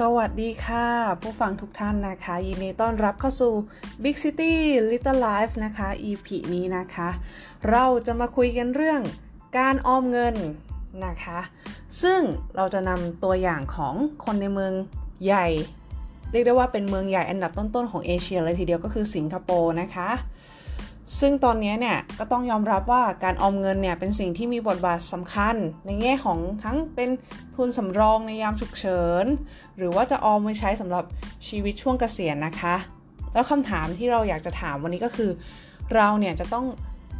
สวัสดีค่ะ ผู้ฟังทุกท่านนะคะ ยินดีต้อนรับเข้าสู่ Big City Little Life นะคะ EP นี้นะคะ เราจะมาคุยกันเรื่องการออมเงินนะคะ ซึ่งเราจะนำตัวอย่างของคนในเมืองใหญ่ เรียกได้ว่าเป็นเมืองใหญ่อันดับต้นๆของเอเชียเลยทีเดียวก็คือสิงคโปร์นะคะ ซึ่งตอนนี้เนี่ยก็ต้องยอมรับว่าการออมเงินเนี่ยเป็นสิ่งที่มีบทบาทสำคัญ ในแง่ของทั้งเป็นทุนสำรองในยามฉุกเฉิน หรือว่าจะออมไว้ใช้สำหรับชีวิตช่วงเกษียณนะคะ แล้วคำถามที่เราอยากจะถามวันนี้ก็คือ เราเนี่ยจะต้อง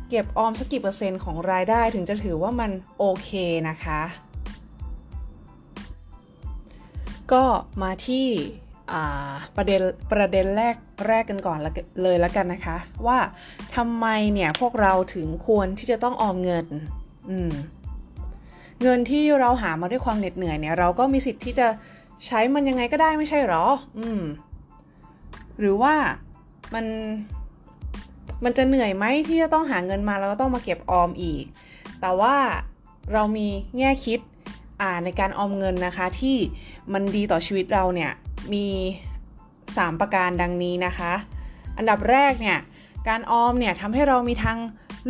เก็บออมสักกี่เปอร์เซ็นต์ของรายได้ถึงจะถือว่ามันโอเคนะคะ ก็มาที่ ประเด็นประเด็นแรกแรกกันก่อนเลยแล้วกันนะคะ ว่าทำไมเนี่ยพวกเราถึงควรที่จะต้องออมเงินอืมเงินที่เราหามาด้วยความเหน็ดเหนื่อยเนี่ยเราก็มีสิทธิ์ที่จะใช้มันยังไงก็ได้ไม่ใช่หรอ อืม หรือว่ามันมันจะเหนื่อยไหมที่จะต้องหาเงินมาแล้วก็ต้องมาเก็บออมอีก แต่ว่าเรามีแง่คิดในการออมเงินนะคะ ที่มันดีต่อชีวิตเราเนี่ย มี 3 ประการดังนี้นะคะ อันดับแรกเนี่ยการออมเนี่ยทำให้เรามีทาง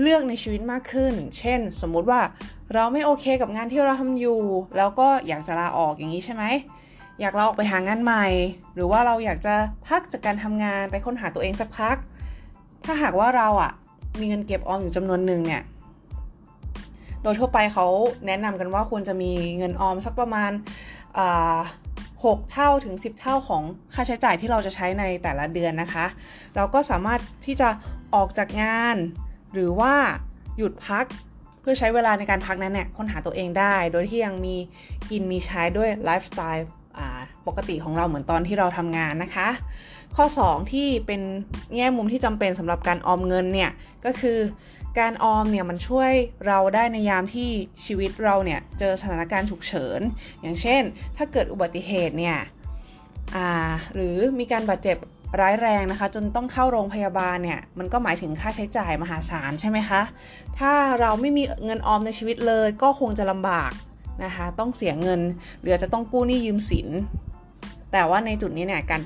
เลือกในชีวิตมากขึ้น เช่น สมมุติว่าเราไม่โอเคกับงานที่เราทำอยู่ แล้วก็อยากจะลาออกอย่างนี้ใช่ไหม อยากลาออกไปหางานใหม่ หรือว่าเราอยากจะพักจากการทำงานไปค้นหาตัวเองสักพัก ถ้าหากว่าเราอะ่ะมีเงินเก็บออมอยู่จำนวนหนึ่งเนี่ย โดยทั่วไปเขาแนะนำกันว่าควรจะมีเงินออมสักประมาณ 6 เท่าถึง 10 เท่าของค่าใช้จ่ายที่เราจะใช้ในแต่ละเดือนนะคะ เราก็สามารถที่จะออกจากงาน หรือว่าหยุดพักเพื่อใช้เวลาในการพักนั้นเนี่ยค้นหาตัวเองได้ โดยที่ยังมีกินมีใช้ด้วยไลฟ์สไตล์ปกติของเราเหมือนตอนที่เราทำงานนะคะ ข้อ 2 ที่เป็นแง่มุมที่จำเป็นสำหรับการออมเงินเนี่ยก็คือ การออมเนี่ยมันช่วยเราได้ในยามที่ชีวิตเราเนี่ยเจอสถานการณ์ฉุกเฉิน อย่างเช่น ถ้าเกิดอุบัติเหตุเนี่ยหรือมีการบาดเจ็บร้ายแรงนะคะ จนต้องเข้าโรงพยาบาลเนี่ยมันก็หมายถึงค่าใช้จ่ายมหาศาลใช่ไหมคะ ถ้าเราไม่มีเงินออมในชีวิตเลย ก็คงจะลำบากนะคะ ต้องเสียเงินหรือจะต้องกู้หนี้ยืมสิน แต่ว่าในจุดนี้เนี่ยการ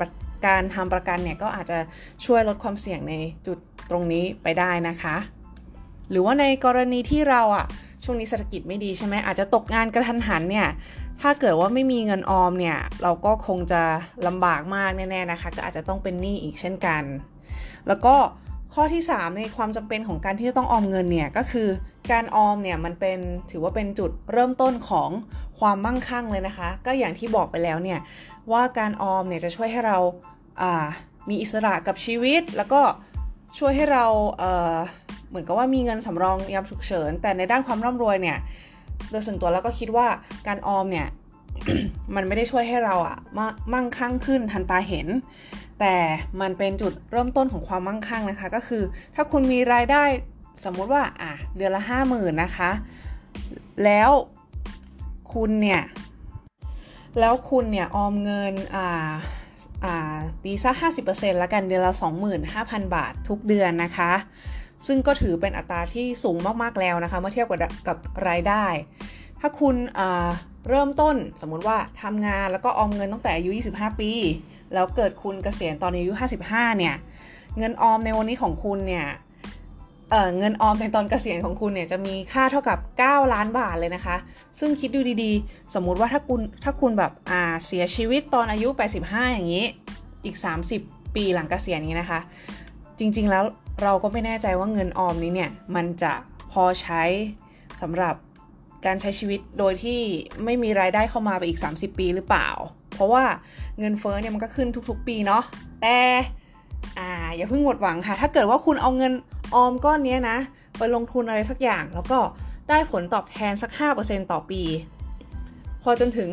การทำประกันเนี่ยก็อาจจะช่วยลดความเสี่ยงในจุดตรงนี้ไปได้นะคะ หรือว่าในกรณีที่เราอะช่วงนี้เศรษฐกิจไม่ดีใช่ไหมอาจจะตกงานกระทันหันเนี่ยถ้าเกิดว่าไม่มีเงินออมเนี่ย เราก็คงจะลำบากมากแน่ๆนะคะ ก็อาจจะต้องเป็นหนี้อีกเช่นกัน แล้วก็ข้อที่ 3 ในความจำเป็นของการที่จะต้องออมเงินเนี่ยก็คือการออมเนี่ยมันเป็นถือว่าเป็นจุดเริ่มต้นของความมั่งคั่งเลยนะคะ ก็อย่างที่บอกไปแล้วเนี่ยว่าการออมเนี่ยจะช่วยให้เราามีอิสระกับชีวิต แล้วก็ช่วยให้เราเเหมือนกับว่ามีเงินสำรองยามฉุกเฉิน แต่ในด้านความร่ำรวยเนี่ย โดยส่วนตัวแล้วก็คิดว่าการออมเนี่ย มันไม่ได้ช่วยให้เราอะมั่งคั่งขึ้นทันตาเห็น แต่มันเป็นจุดเริ่มต้นของความมั่งคั่งนะคะ ก็คือ ถ้าคุณมีรายได้สมมุติว่าอะเดือนละห้าหมื่นนะคะ แล้วคุณเนี่ย แล้วคุณเนี่ยออมเงินอ่าอ่าตีซะห้าสิบเปอร์เซ็นต์ละกันเดือนละสองหมื่นห้าพันบาททุกเดือนนะคะ ซึ่งก็ถือเป็นอัตราที่สูงมากๆแล้วนะคะ เมื่อเทียบกับกับรายได้ ถ้าคุณเริ่มต้นสมมุติว่าทำงานแล้วก็ออมเงินตั้งแต่อายุ 25 ปี แล้วเกิดคุณเกษียณตอนอายุ 55 เนี่ย เงินออมในวันนี้ของคุณเนี่ยเเงินออมในตอนเกษียณของคุณเนี่ยจะมีค่าเท่ากับ 9 ล้านบาทเลยนะคะ ซึ่งคิดดูดีๆ สมมุติว่าถ้าคุณถ้าคุณแบบอ่าเสียชีวิตตอนอายุ 85 อย่างนี้ อีก 30 ปีหลังเกษียณนี้นะคะ จริงๆแล้ว เราก็ไม่แน่ใจว่าเงินออมนี้เนี่ย มันจะพอใช้สำหรับการใช้ชีวิตโดยที่ไม่มีรายได้เข้ามาไปอีก 30 ปีหรือเปล่า เพราะว่าเงินเฟ้อเนี่ยมันก็ขึ้นทุกๆ ปีเนาะแต่อ่าอย่าเพิ่งหมดหวังค่ะ ถ้าเกิดว่าคุณเอาเงินออมก้อนนี้นะ ไปลงทุนอะไรสักอย่าง แล้วก็ได้ผลตอบแทนสัก 5%ต่อปี พอจนถึง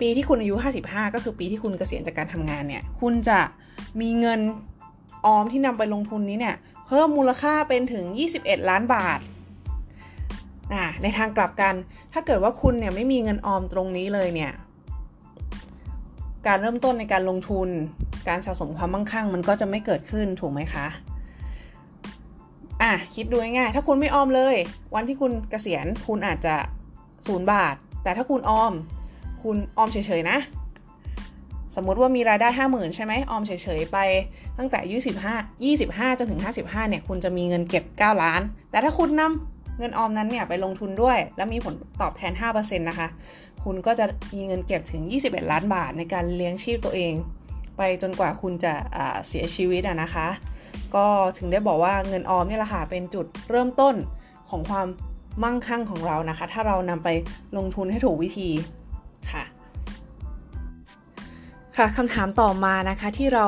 ปีที่คุณอายุ 55 ก็คือปีที่คุณเกษียณจากการทำงานเนี่ย คุณจะมีเงิน ออมที่นำไปลงทุนนี้เนี่ยเพิ่มมูลค่าเป็นถึง 21 ล้านบาทในทางกลับกัน ถ้าเกิดว่าคุณเนี่ยไม่มีเงินออมตรงนี้เลยเนี่ย การเริ่มต้นในการลงทุน การสะสมความมั่งคั่ง มันก็จะไม่เกิดขึ้นถูกไหมคะ อะคิดดูง่ายๆถ้าคุณไม่ออมเลย วันที่คุณเกษียณคุณอาจจะศูนย์บาท แต่ถ้าคุณออม คุณออมเฉยๆนะ สมมุติว่ามีรายได้ 50,000 ใช่ไหมออมเฉยๆไป ตั้งแต่อายุ15 25 จนถึง 55 เนี่ย คุณจะมีเงินเก็บ 9 ล้าน แต่ถ้าคุณนำเงินออมนั้นเนี่ยไปลงทุนด้วย แล้วมีผลตอบแทน 5%นะคะ คุณก็จะมีเงินเก็บถึง 21 ล้านบาทในการเลี้ยงชีพตัวเอง ไปจนกว่าคุณจะเสียชีวิตอะนะคะ ก็ถึงได้บอกว่าเงินออมนี่แหละค่ะเป็นจุดเริ่มต้นของความมั่งคั่งของเรานะคะ ถ้าเรานำไปลงทุนให้ถูกวิธีค่ะ ค่ะคำถามต่อมานะคะที่เรา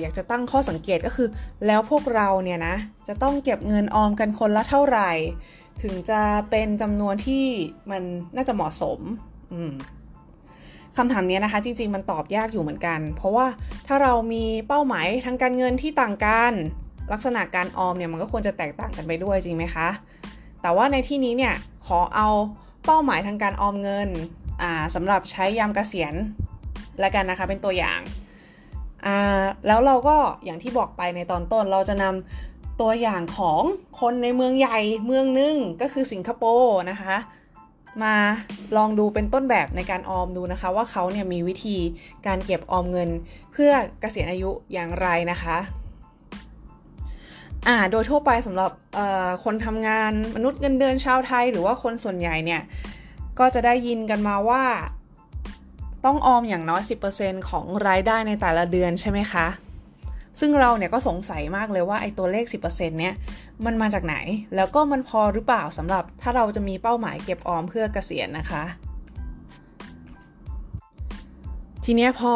อยากจะตั้งข้อสังเกตก็คือ แล้วพวกเราเนี่ยนะจะต้องเก็บเงินออมกันคนละเท่าไหร่ ถึงจะเป็นจำนวนที่มันน่าจะเหมาะสมคำถามนี้นะคะจริงๆมันตอบยากอยู่เหมือนกัน เพราะว่าถ้าเรามีเป้าหมายทางการเงินที่ต่างกันลักษณะการออมเนี่ยมันก็ควรจะแตกต่างกันไปด้วยจริงไหมคะ แต่ว่าในที่นี้เนี่ยขอเอาเป้าหมายทางการออมเงินสำหรับใช้ยามเกษียณ แล้วกันนะคะเป็นตัวอย่างแล้วเราก็อย่างที่บอกไปในตอนต้นเราจะนำตัวอย่างของคนในเมืองใหญ่เมืองหนึ่งก็คือสิงคโปร์นะคะมาลองดูเป็นต้นแบบในการออมดูนะคะ ว่าเขาเนี่ยมีวิธีการเก็บออมเงินเพื่อเกษียณอายุอย่างไรนะคะอ่าโดยทั่วไปสำหรับคนทำงานมนุษย์เงินเดือนชาวไทย หรือว่าคนส่วนใหญ่เนี่ยก็จะได้ยินกันมาว่า ต้องออมอย่างน้อย 10%ของรายได้ในแต่ละเดือนใช่ไหมคะ ซึ่งเราเนี่ยก็สงสัยมากเลยว่าไอ้ตัวเลข 10%เนี้ยมันมาจากไหน แล้วก็มันพอหรือเปล่าสำหรับถ้าเราจะมีเป้าหมายเก็บออมเพื่อเกษียณนะคะ ทีนี้พอ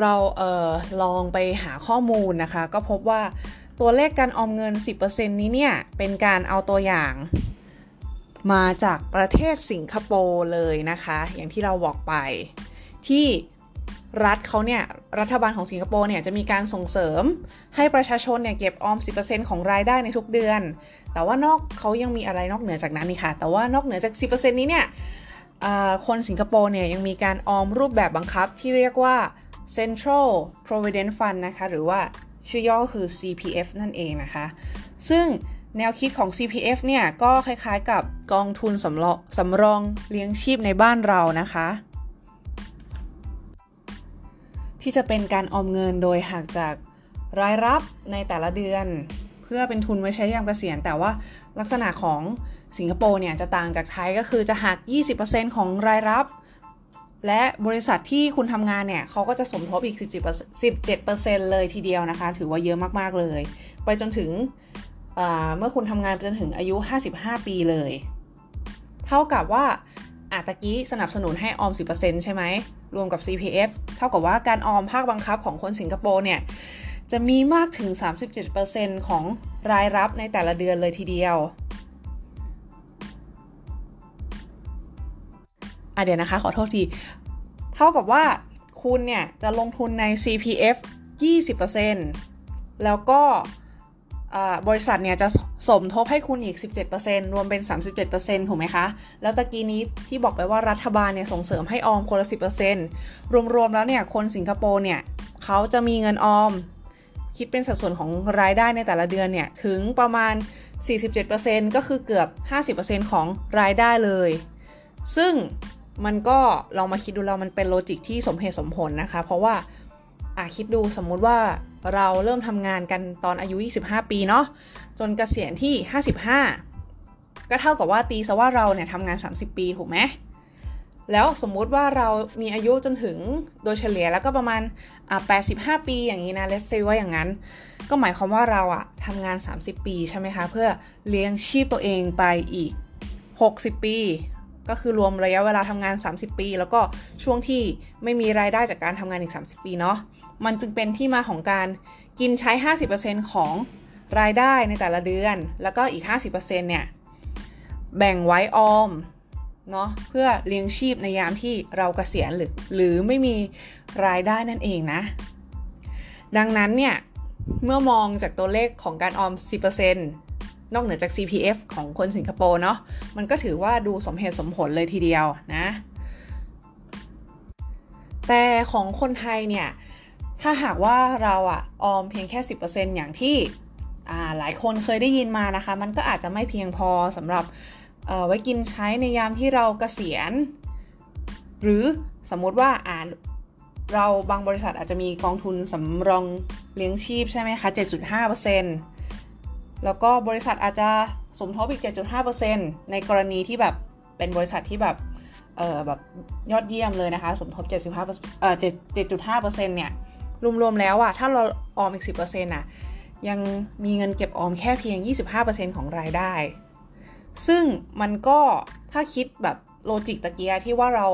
เราเออลองไปหาข้อมูลนะคะ ก็พบว่าตัวเลขการออมเงิน 10%นี้เนี่ยเป็นการเอาตัวอย่างมาจากประเทศสิงคโปร์เลยนะคะ อย่างที่เราบอกไป ที่รัฐเขาเนี่ยรัฐบาลของสิงคโปร์เนี่ยจะมีการส่งเสริมให้ประชาชนเนี่ยเก็บออม 10%ของรายได้ในทุกเดือน แต่ว่านอกเขายังมีอะไรนอกเหนือจากนั้นนี่ค่ะ แต่ว่านอกเหนือจาก 10%นี้เนี่ยคนสิงคโปร์เนี่ยยังมีการออมรูปแบบบังคับที่เรียกว่า Central Provident Fund นะคะ หรือว่าชื่อย่อคือ CPF นั่นเองนะคะ ซึ่งแนวคิดของ CPF เนี่ยก็คล้ายๆกับกองทุนสำรองสำรองเลี้ยงชีพในบ้านเรานะคะ ที่จะเป็นการออมเงินโดยหักจากรายรับในแต่ละเดือน เพื่อเป็นทุนไว้ใช้ยามเกษียณ แต่ว่าลักษณะของสิงคโปร์เนี่ยจะต่างจากไทยก็คือจะหัก 20%ของรายรับ และบริษัทที่คุณทำงานเนี่ยเขาก็จะสมทบอีก 17%เลยทีเดียวนะคะ ถือว่าเยอะมากๆเลย ไปจนถึงเมื่อคุณทำงานจนถึงอายุ 55 ปีเลย เท่ากับว่า อาตะกี้สนับสนุนให้ออม 10%ใช่ไหม รวมกับ CPF เท่ากับว่าการออมภาคบังคับของคนสิงคโปร์เนี่ย จะมีมากถึง 37%ของรายรับในแต่ละเดือนเลยทีเดียวอะเดี๋ยวนะคะ ขอโทษที เท่ากับว่าคุณเนี่ย จะลงทุนใน CPF 20%แล้วก็บริษัทเนี่ยจะ สมทบให้คุณอีก 17%รวมเป็น 37%ถูกไหมคะ แล้วตะกี้นี้ที่บอกไปว่ารัฐบาลเนี่ยส่งเสริมให้ออมคนละ 10%รวมๆแล้วเนี่ยคนสิงคโปร์เนี่ยเขาจะมีเงินออม คิดเป็นสัดส่วนของรายได้ในแต่ละเดือนเนี่ยถึงประมาณ 47%ก็คือเกือบ 50%ของรายได้เลย ซึ่งมันก็ลองมาคิดดูเรามันเป็นโลจิกที่สมเหตุสมผลนะคะ เพราะว่าอะคิดดูสมมุติว่าเราเริ่มทำงานกันตอนอายุ 25 ปีเนาะ จนเกษียณที่ 55 ก็เท่ากับว่าตีซะว่าเราเนี่ยทำงาน 30 ปีถูกไหมแล้วสมมุติว่าเรามีอายุจนถึงโดยเฉลี่ยแล้วก็ประมาณ 85 ปีอย่างนี้นะเลสเซว่าอย่างนั้น ก็หมายความว่าเราอะทำงาน 30 ปีใช่ไหมคะ เพื่อเลี้ยงชีพตัวเองไปอีก 60 ปี ก็คือรวมระยะเวลาทำงาน 30 ปี แล้วก็ช่วงที่ไม่มีรายได้จากการทำงานอีก 30 ปีเนาะ มันจึงเป็นที่มาของการกินใช้ 50%ของ รายได้ในแต่ละเดือน แล้วก็อีก 50%เนี่ย แบ่งไว้ออมเนาะเพื่อเลี้ยงชีพในยามที่เรากเกษียณหรือหรือไม่มีรายได้นั่นเองนะ ดังนั้นเนี่ย เมื่อมองจากตัวเลขของการออม 10%นอกเหนือจาก CPF ของคนสิงคโปร์เนาะ มันก็ถือว่าดูสมเหตุสมผลเลยทีเดียวนะ แต่ของคนไทยเนี่ย ถ้าหากว่าเราอะออมเพียงแค่ 10%อย่างที่ หลายคนเคยได้ยินมานะคะ มันก็อาจจะไม่เพียงพอสำหรับไว้กินใช้ในยามที่เรากเกษียณ หรือสมมติว่าอ่าเราบางบริษัทอาจจะมีกองทุนสำรองเลี้ยงชีพใช่ไหมคะ 7.5%แล้วก็บริษัทอาจจะสมทบอีก 7.5%ในกรณีที่แบบเป็นบริษัทที่แบบเออแบบยอดเยี่ยมเลยนะคะ สมทบ 75%เอ่อ7.5%เนี่ยรวมๆแล้วอะถ้าเราออมอีก 10%อะ ยังมีเงินเก็บออมแค่เพียง 25%ของรายได้ ซึ่งมันก็ถ้าคิดแบบโลจิกตะเกียที่ว่าเรา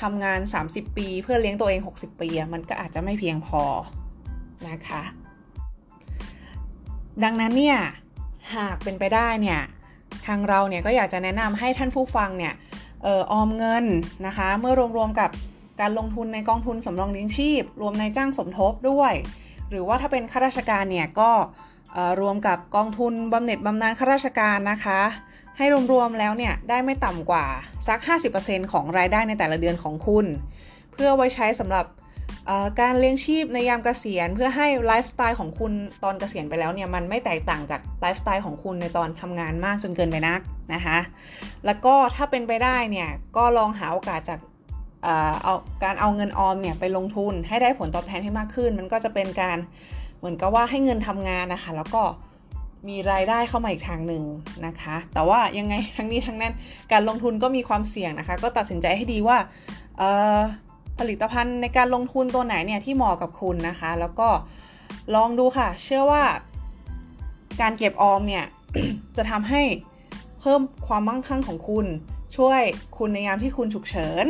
ทำงาน 30 ปีเพื่อเลี้ยงตัวเอง 60 ปี มันก็อาจจะไม่เพียงพอนะคะ ดังนั้นเนี่ย หากเป็นไปได้เนี่ย ทางเราเนี่ยก็อยากจะแนะนำให้ท่านผู้ฟังเนี่ยเออออมเงินนะคะ เมื่อรวมๆกับการลงทุนในกองทุนสำรองเลี้ยงชีพ รวมในจ้างสมทบด้วย หรือว่าถ้าเป็นข้าราชการเนี่ยก็รวมกับกองทุนบำเหน็จบำนาญข้าราชการนะคะ ให้รวมๆแล้วเนี่ยได้ไม่ต่ำกว่าสัก 50%ของรายได้ในแต่ละเดือนของคุณ เพื่อไว้ใช้สำหรับการเลี้ยงชีพในยามเกษียณ เพื่อให้ไลฟ์สไตล์ของคุณตอนเกษียณไปแล้วเนี่ยมันไม่แตกต่างจากไลฟ์สไตล์ของคุณในตอนทำงานมากจนเกินไปนักนะคะ แล้วก็ถ้าเป็นไปได้เนี่ยก็ลองหาโอกาสจาก เอาการเอาเงินออมเนี่ยไปลงทุนให้ได้ผลตอบแทนให้มากขึ้น มันก็จะเป็นการเหมือนกับว่าให้เงินทำงานนะคะแล้วก็มีรายได้เข้ามาอีกทางหนึ่งนะคะ แต่ว่ายังไงทั้งนี้ทั้งนั้นการลงทุนก็มีความเสี่ยงนะคะ ก็ตัดสินใจให้ดีว่าผลิตภัณฑ์ในการลงทุนตัวไหนเนี่ยที่เหมาะกับคุณนะคะ แล้วก็ลองดูค่ะ เชื่อว่า การเก็บออมเนี่ยจะทำให้เพิ่มความมั่งคั่งของคุณ ช่วยคุณในยามที่คุณฉุกเฉิน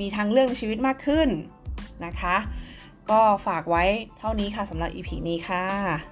มีทางเลือกในชีวิตมากขึ้นนะคะ ก็ฝากไว้เท่านี้ค่ะสำหรับ EP นี้ค่ะ